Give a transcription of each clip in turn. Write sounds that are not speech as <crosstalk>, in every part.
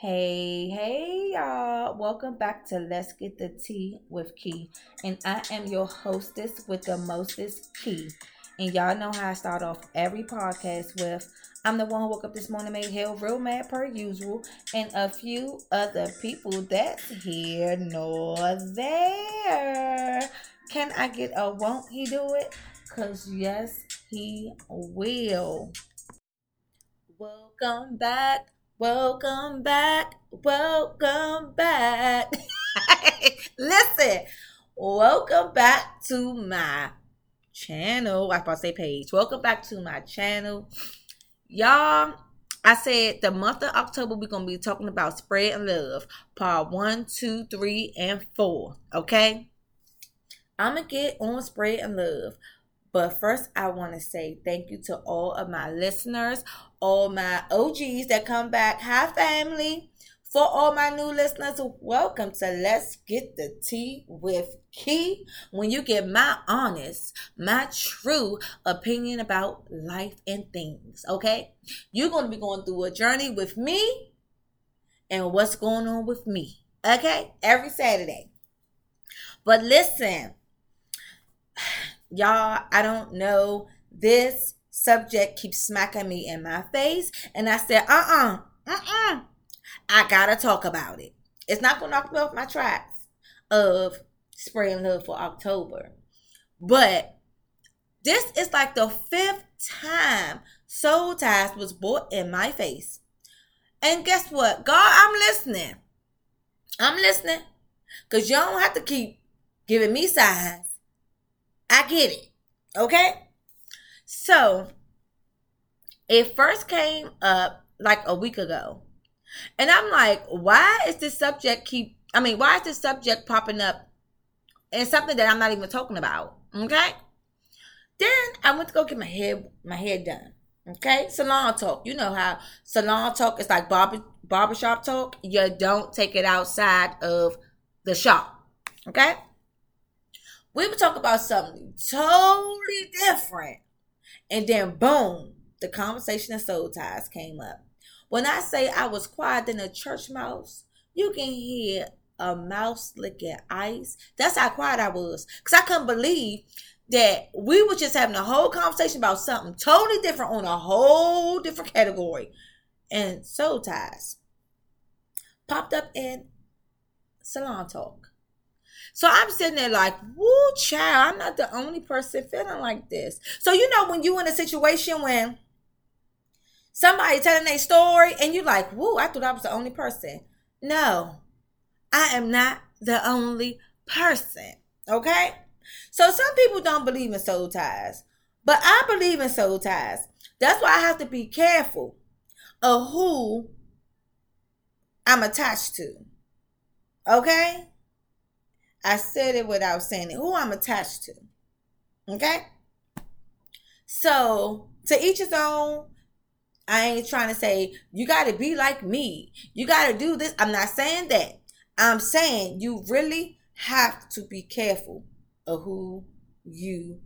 Hey, hey, y'all. Welcome back to Let's Get the Tea with Key. And I am your hostess with the mostest Key. And y'all know how I start off every podcast with I'm the one who woke up this morning, made hell real mad per usual, and a few other people that's here nor there. Can I get a won't he do it? Because yes, he will. Welcome back Welcome back. Welcome back. <laughs> Listen, welcome back to my channel. I was about to say page. Welcome back to my channel. Y'all, I said the month of October, we're going to be talking about spread and love. Part one, two, three, and four. Okay? I'm going to get on spread and love. But first, I want to say thank you to all of my listeners, all my OGs that come back. Hi, family. For all my new listeners, welcome to Let's Get the Tea with Key. When you get my honest, my true opinion about life and things, okay? You're going to be going through a journey with me and what's going on with me, okay? Every Saturday. But listen, y'all, I don't know. This subject keeps smacking me in my face. And I said, uh uh-uh, uh, uh-uh. I gotta talk about it. It's not gonna knock me off my tracks of spraying love for October. But this is like the fifth time Soul Ties was brought in my face. And guess what? God, I'm listening. I'm listening. Because you don't have to keep giving me signs. I get it. Okay? So, it first came up like a week ago. And I'm like, why is this subject keep I mean, why is this subject popping up and something that I'm not even talking about? Okay? Then I went to go get my hair my hair done. Okay? Salon talk. You know how salon talk is like barber barbershop talk. You don't take it outside of the shop. Okay? We would talk about something totally different. And then boom, the conversation of soul ties came up. When I say I was quiet than a church mouse, you can hear a mouse licking ice. That's how quiet I was. Because I couldn't believe that we were just having a whole conversation about something totally different on a whole different category. And soul ties popped up in salon talk. So I'm sitting there like, woo, child, I'm not the only person feeling like this. So, you know, when you in a situation when somebody telling their story and you like, woo, I thought I was the only person. No, I am not the only person. Okay? So some people don't believe in soul ties, but I believe in soul ties. That's why I have to be careful of who I'm attached to. Okay? I said it without saying it. Who I'm attached to. Okay? So, to each his own. I ain't trying to say you got to be like me. You got to do this. I'm not saying that. I'm saying you really have to be careful of who you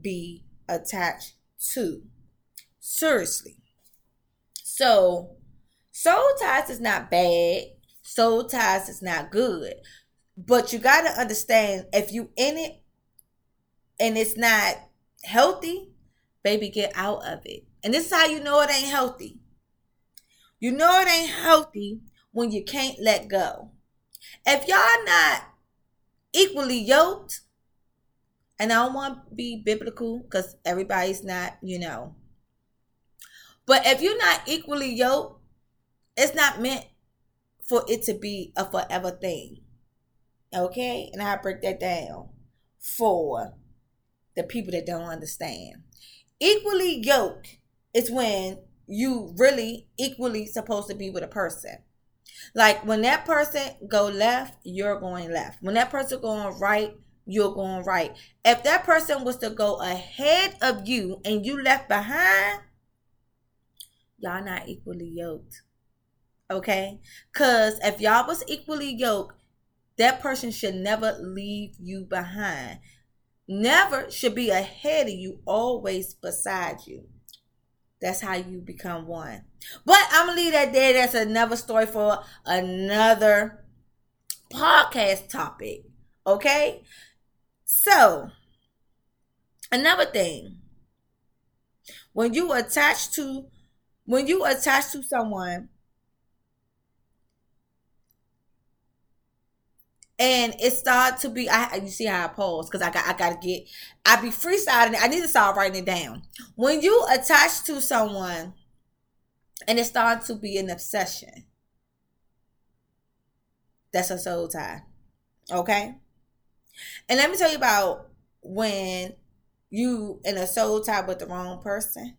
be attached to. Seriously. So, soul ties is not bad. Soul ties is not good. But you got to understand if you in it and it's not healthy, baby, get out of it. And this is how you know it ain't healthy. You know it ain't healthy when you can't let go. If y'all not equally yoked, and I don't want to be biblical because everybody's not, you know. But if you're not equally yoked, it's not meant for it to be a forever thing. Okay? And I break that down for the people that don't understand. Equally yoked is when you really equally supposed to be with a person. Like when that person go left, you're going left. When that person going right, you're going right. If that person was to go ahead of you and you left behind, y'all not equally yoked. Okay? Cause if y'all was equally yoked, that person should never leave you behind. Never should be ahead of you, always beside you. That's how you become one. But I'm gonna leave that there. That's another story for another podcast topic. Okay? So, another thing. When you attach to when you attach to someone and it started to be I you see how I pause because I got I gotta get I be freestyling I need to start writing it down. When you attach to someone and it starts to be an obsession. That's a soul tie. Okay? And let me tell you about when you in a soul tie with the wrong person.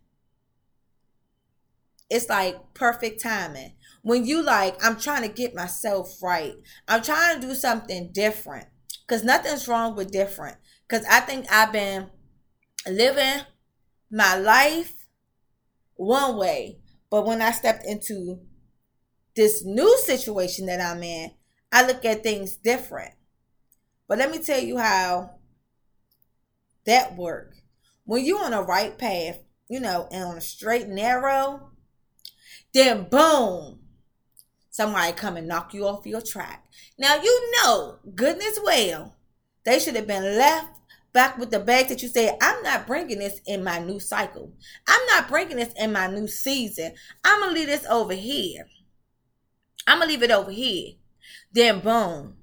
It's like perfect timing. When you like, I'm trying to get myself right. I'm trying to do something different. Cause nothing's wrong with different. Cause I think I've been living my life one way but when I stepped into this new situation that I'm in, I look at things different. But let me tell you how that work. When you're on a right path, you know, and on a straight narrow, then boom, somebody come and knock you off your track. Now you know, goodness well, they should have been left back with the bag that you said, I'm not bringing this in my new cycle. I'm not bringing this in my new season. I'm going to leave this over here. I'm going to leave it over here. Then, boom,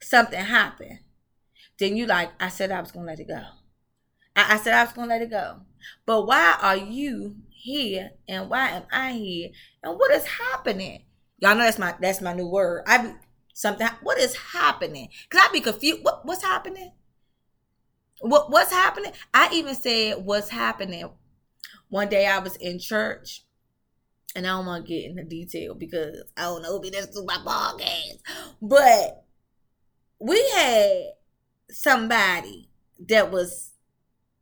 something happened. Then you like, I said I was going to let it go. I, I said I was going to let it go. But why are you here and why am I here? And what is happening? Y'all know that's my that's my new word. I be something what is happening? Cause I be confused. What what's happening? What what's happening? I even said what's happening. One day I was in church, and I don't want to get into detail because I don't know if that's my podcast. But we had somebody that was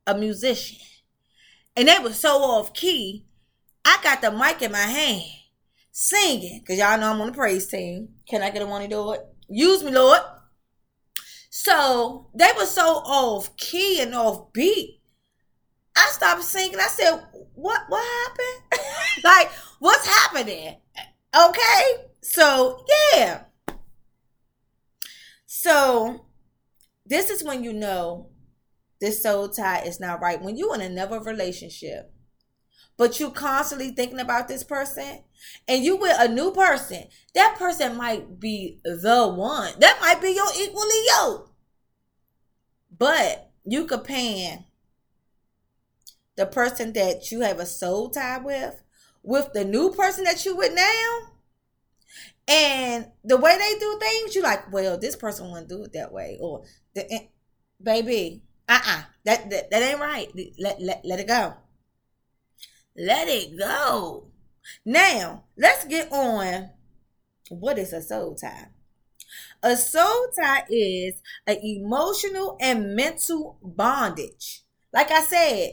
a musician, and they was so off key. I got the mic in my hand, singing because y'all know I'm on the praise team. Can I get a one do it? Use me, Lord. So they were so off key and off beat. I stopped singing. I said, "What? What happened? <laughs> like, what's happening?" Okay, so yeah. So this is when you know this soul tie is not right. When you're in another relationship, but you constantly thinking about this person, and you with a new person, that person might be the one. That might be your equally yoked. But you could pan the person that you have a soul tie with with the new person that you with now. And the way they do things, you like, well, this person wouldn't do it that way. Or the eh, baby, uh-uh. That, that that ain't right. Let, let let it go. Let it go. Now, let's get on what is a soul tie. A soul tie is an emotional and mental bondage. Like I said,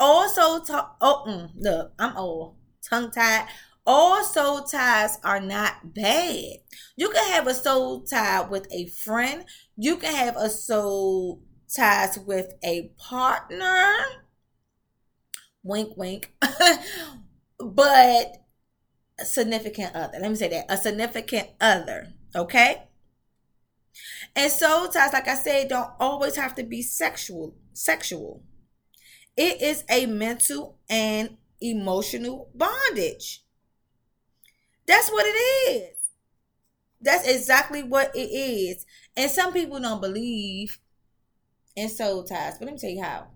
all soul ties, oh, mm, look, I'm old, tongue tied. All soul ties are not bad. You can have a soul tie with a friend. You can have a soul ties with a partner. Wink, wink. <laughs> but a significant other. Let me say that. A significant other. Okay? And soul ties, like I said, don't always have to be sexual. Sexual. It is a mental and emotional bondage. That's what it is. That's exactly what it is. And some people don't believe in soul ties. But let me tell you how.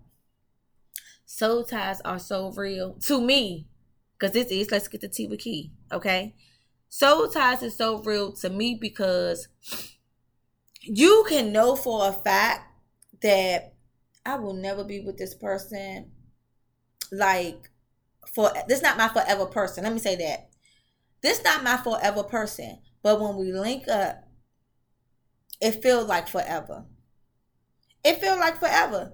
Soul ties are so real to me. Because this is, let's get the Tea with key. Okay. Soul ties is so real to me because you can know for a fact that I will never be with this person. Like, for this is not my forever person. Let me say that. This is not my forever person. But when we link up, it feels like forever. It feels like forever.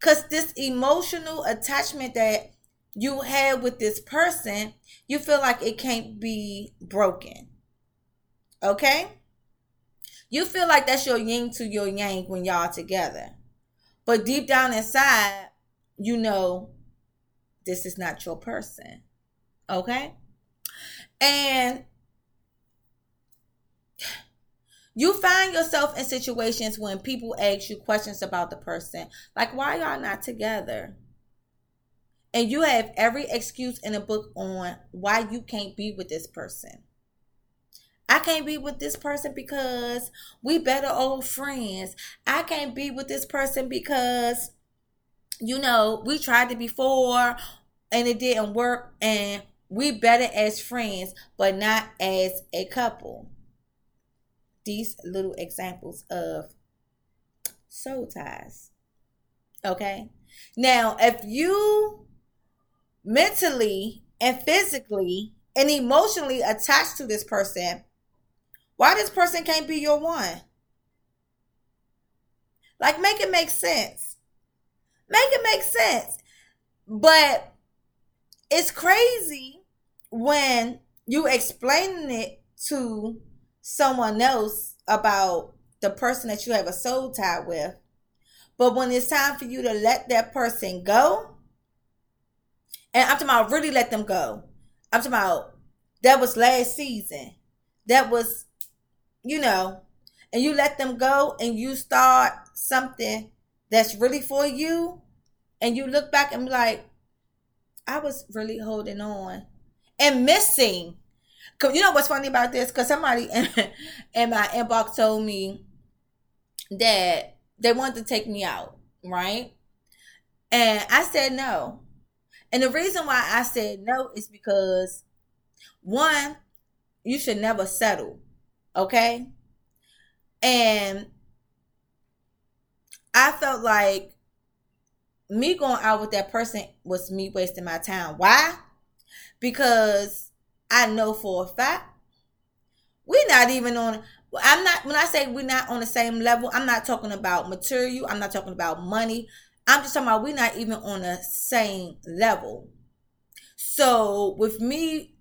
Cause this emotional attachment that you have with this person, you feel like it can't be broken. Okay? You feel like that's your yin to your yang when y'all together. But deep down inside, you know this is not your person. Okay? And you find yourself in situations when people ask you questions about the person, like why y'all not together? And you have every excuse in the book on why you can't be with this person. I can't be with this person because we better old friends. I can't be with this person because you know, we tried it before and it didn't work and we better as friends, but not as a couple these little examples of soul ties. Okay? Now, if you mentally and physically and emotionally attached to this person, why this person can't be your one? Like, make it make sense. Make it make sense. But it's crazy when you explaining it to someone else about the person that you have a soul tie with. But when it's time for you to let that person go, and I'm talking about really let them go. I'm talking about that was last season. That was, you know, and you let them go and you start something that's really for you, and you look back and be like, I was really holding on and missing you know what's funny about this? Because somebody <laughs> in, in my inbox told me that they wanted to take me out, right? And I said no. And the reason why I said no is because one, you should never settle, okay? And I felt like me going out with that person was me wasting my time. Why? Because I know for a fact we're not even on. I'm not when I say we're not on the same level. I'm not talking about material. I'm not talking about money. I'm just talking about we're not even on the same level. So with me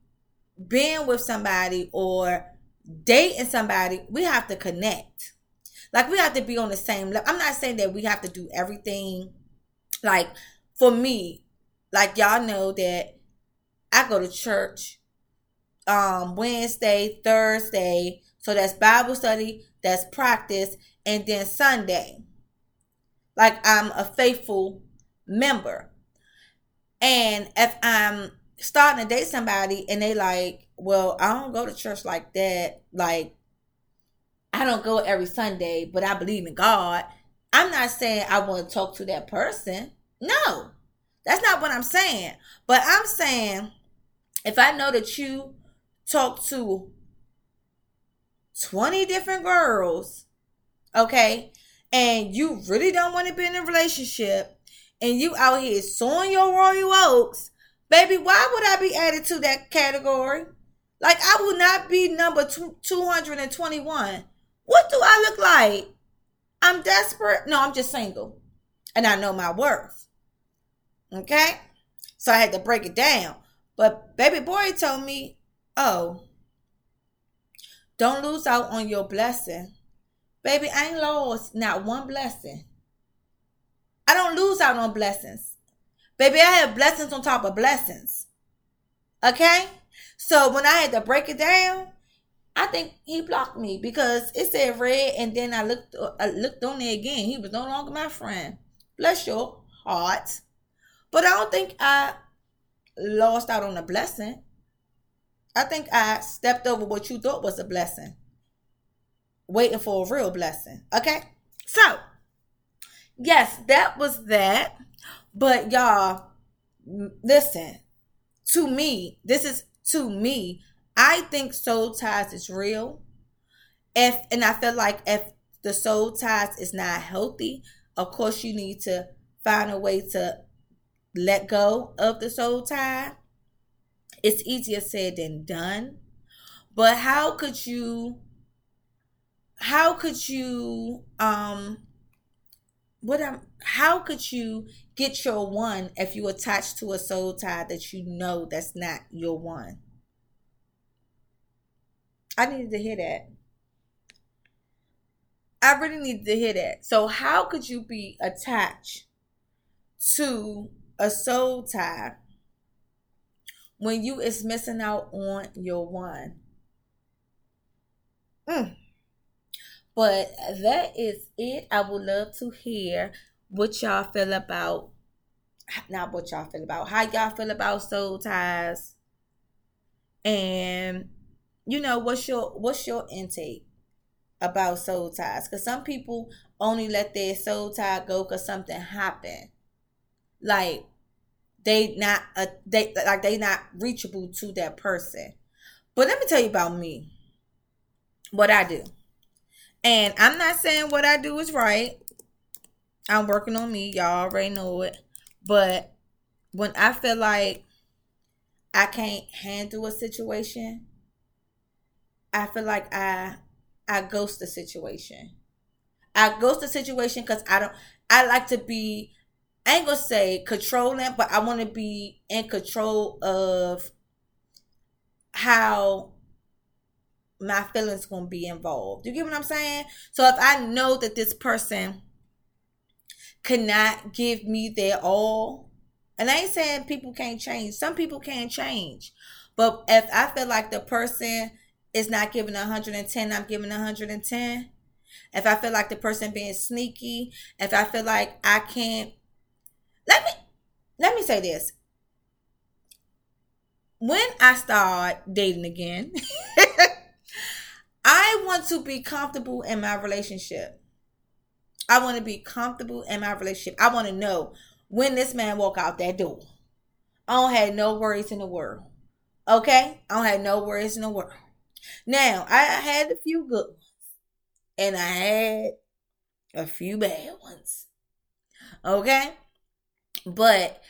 being with somebody or dating somebody, we have to connect. Like we have to be on the same level. I'm not saying that we have to do everything. Like for me, like y'all know that I go to church um, Wednesday, Thursday. So that's Bible study, that's practice, and then Sunday. Like I'm a faithful member. And if I'm starting to date somebody and they like, well, I don't go to church like that. Like, I don't go every Sunday, but I believe in God. I'm not saying I want to talk to that person. No, that's not what I'm saying. But I'm saying if I know that you talk to 20 different girls, okay, and you really don't want to be in a relationship, and you out here sowing your royal oats, baby, why would I be added to that category? Like, I will not be number 221. What do I look like? I'm desperate. No, I'm just single. And I know my worth. Okay? So I had to break it down. But baby boy told me Oh, don't lose out on your blessing. Baby, I ain't lost not one blessing. I don't lose out on blessings. Baby, I have blessings on top of blessings. Okay? So when I had to break it down, I think he blocked me because it said red, and then I looked I looked on there again. He was no longer my friend. Bless your heart. But I don't think I lost out on a blessing. I think I stepped over what you thought was a blessing, waiting for a real blessing. Okay? So, yes, that was that. But y'all, listen, to me, this is to me, I think soul ties is real. If and I feel like if the soul ties is not healthy, of course you need to find a way to let go of the soul tie it's easier said than done. But how could you how could you um what I'm how could you get your one if you attach to a soul tie that you know that's not your one? I needed to hear that. I really needed to hear that. So how could you be attached to a soul tie when you is missing out on your one. Mm. But that is it. I would love to hear what y'all feel about not what y'all feel about how y'all feel about soul ties and you know what's your what's your intake about soul ties because some people only let their soul tie go because something happened like they not uh, they like they not reachable to that person. But let me tell you about me. What i do. And i'm not saying what i do is right. I'm working on me. Y'all already know it. But when i feel like i can't handle a situation i feel like i i ghost the situation. I ghost the situation because i don't i like to be I ain't gonna say controlling, but I want to be in control of how my feelings gonna be involved. You get what I'm saying? So if I know that this person cannot give me their all, and I ain't saying people can't change. Some people can change, but if I feel like the person is not giving 110, I'm giving 110. If I feel like the person being sneaky, if I feel like I can't let me let me say this. When I start dating again, <laughs> I want to be comfortable in my relationship. I want to be comfortable in my relationship. I want to know when this man walk out that door. I don't have no worries in the world. Okay? I don't have no worries in the world. Now, I had a few good ones. And I had a few bad ones. Okay? But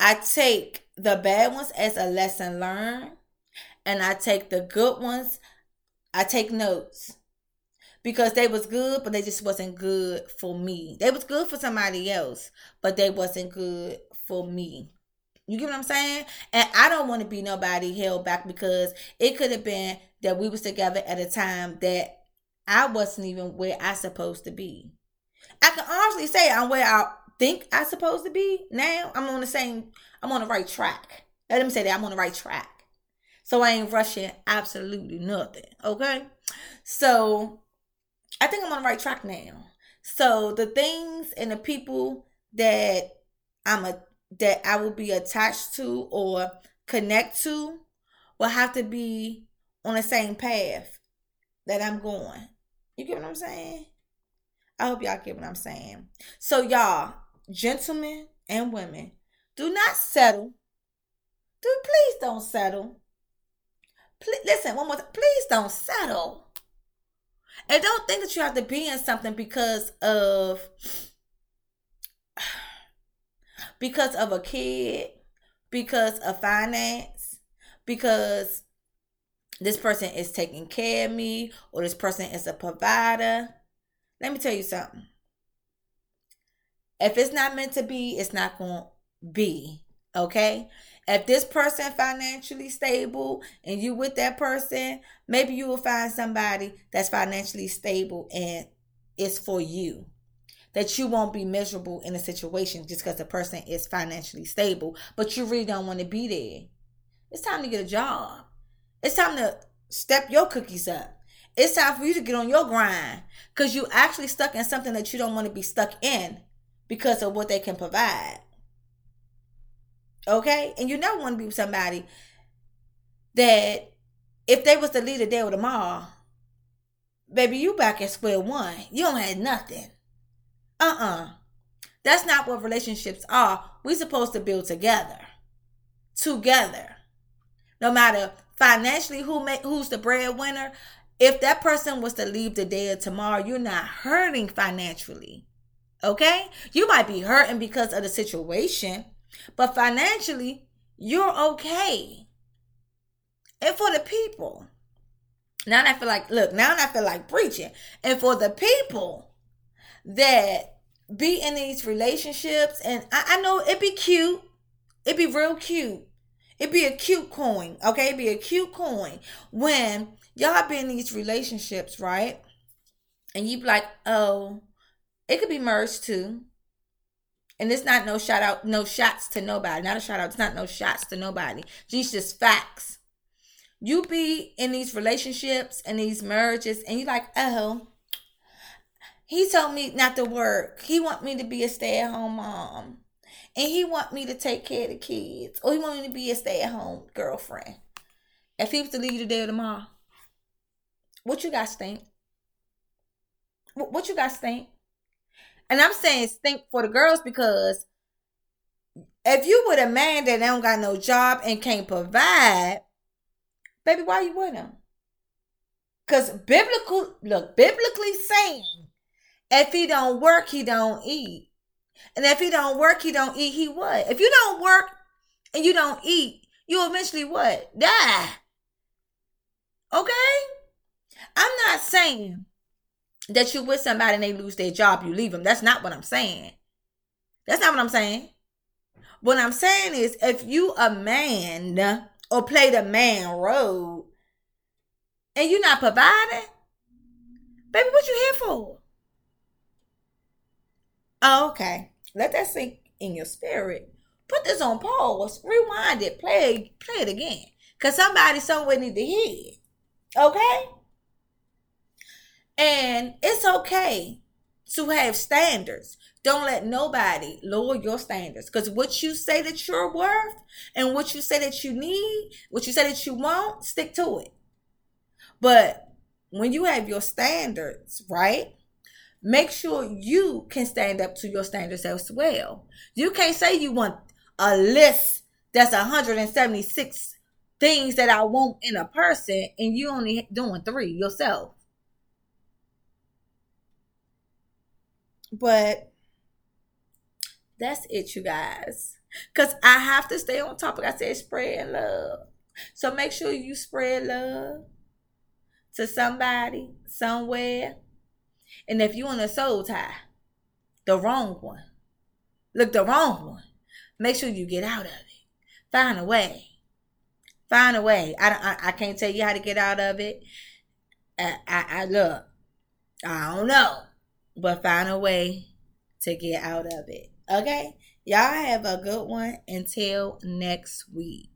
I take the bad ones as a lesson learned, and I take the good ones, I take notes. Because they was good, but they just wasn't good for me. They was good for somebody else, but they wasn't good for me. You get what I'm saying? And I don't want to be nobody held back because it could have been that we was together at a time that I wasn't even where I supposed to be. I can honestly say I'm where I think I supposed to be now. I'm on the same, I'm on the right track. Let me say that I'm on the right track. So I ain't rushing absolutely nothing. Okay. So I think I'm on the right track now. So the things and the people that I'm a that I will be attached to or connect to will have to be on the same path that I'm going. You get what I'm saying? I hope y'all get what I'm saying. So y'all, gentlemen and women, do not settle. Do please don't settle. Please, listen, one more time. Please don't settle. And don't think that you have to be in something because of <sighs> because of a kid, because of finance, because this person is taking care of me or this person is a provider. Let me tell you something. If it's not meant to be, it's not going to be. Okay? If this person financially stable and you with that person, maybe you will find somebody that's financially stable and it's for you. That you won't be miserable in a situation just because the person is financially stable, but you really don't want to be there. It's time to get a job. It's time to step your cookies up. It's time for you to get on your grind because you actually stuck in something that you don't want to be stuck in because of what they can provide. Okay? And you never want to be with somebody that if they was to leave today or tomorrow, baby, you back at square one. You don't have nothing. Uh-uh. That's not what relationships are. We supposed to build together. Together. No matter financially who make who's the breadwinner, if that person was to leave the day or tomorrow, you're not hurting financially. Okay? You might be hurting because of the situation, but financially, you're okay. And for the people, now I feel like, look, now I feel like preaching. And for the people that be in these relationships, and I, I know it'd be cute, it'd be real cute. It'd be a cute coin, okay? It'd be a cute coin when y'all be in these relationships, right? And you'd be like, oh, it could be merged too. And it's not no shout out, no shots to nobody. Not a shout out. It's not no shots to nobody. These just facts. You be in these relationships and these marriages, and you like, oh, he told me not to work. He want me to be a stay at home mom, and he want me to take care of the kids, or he want me to be a stay at home girlfriend. If he was to leave you today or tomorrow, what you guys think? What you guys think? And I'm saying stink for the girls because if you with a man that don't got no job and can't provide, baby, why you with him? Cause biblical, look, biblically saying, if he don't work, he don't eat. And if he don't work, he don't eat, he what? If you don't work and you don't eat, you eventually what? Die. Okay? I'm not saying that you with somebody and they lose their job, you leave them. That's not what I'm saying. That's not what I'm saying. What I'm saying is if you a man or play the man role and you're not providing, baby, what you here for? Oh, okay. Let that sink in your spirit. Put this on pause. Rewind it. Play, play it again. Cause somebody somewhere need to hear it. Okay? And it's okay to have standards. Don't let nobody lower your standards. Because what you say that you're worth and what you say that you need, what you say that you want, stick to it. But when you have your standards, right? Make sure you can stand up to your standards as well. You can't say you want a list that's 176 things that I want in a person and you only doing three yourself. But that's it, you guys. Because I have to stay on topic. I said spread love. So make sure you spread love to somebody, somewhere. And if you in a soul tie, the wrong one, look, the wrong one, make sure you get out of it. Find a way. Find a way. I, I, I can't tell you how to get out of it. I, I, I look, I don't know, but find a way to get out of it. Okay? Y'all have a good one until next week.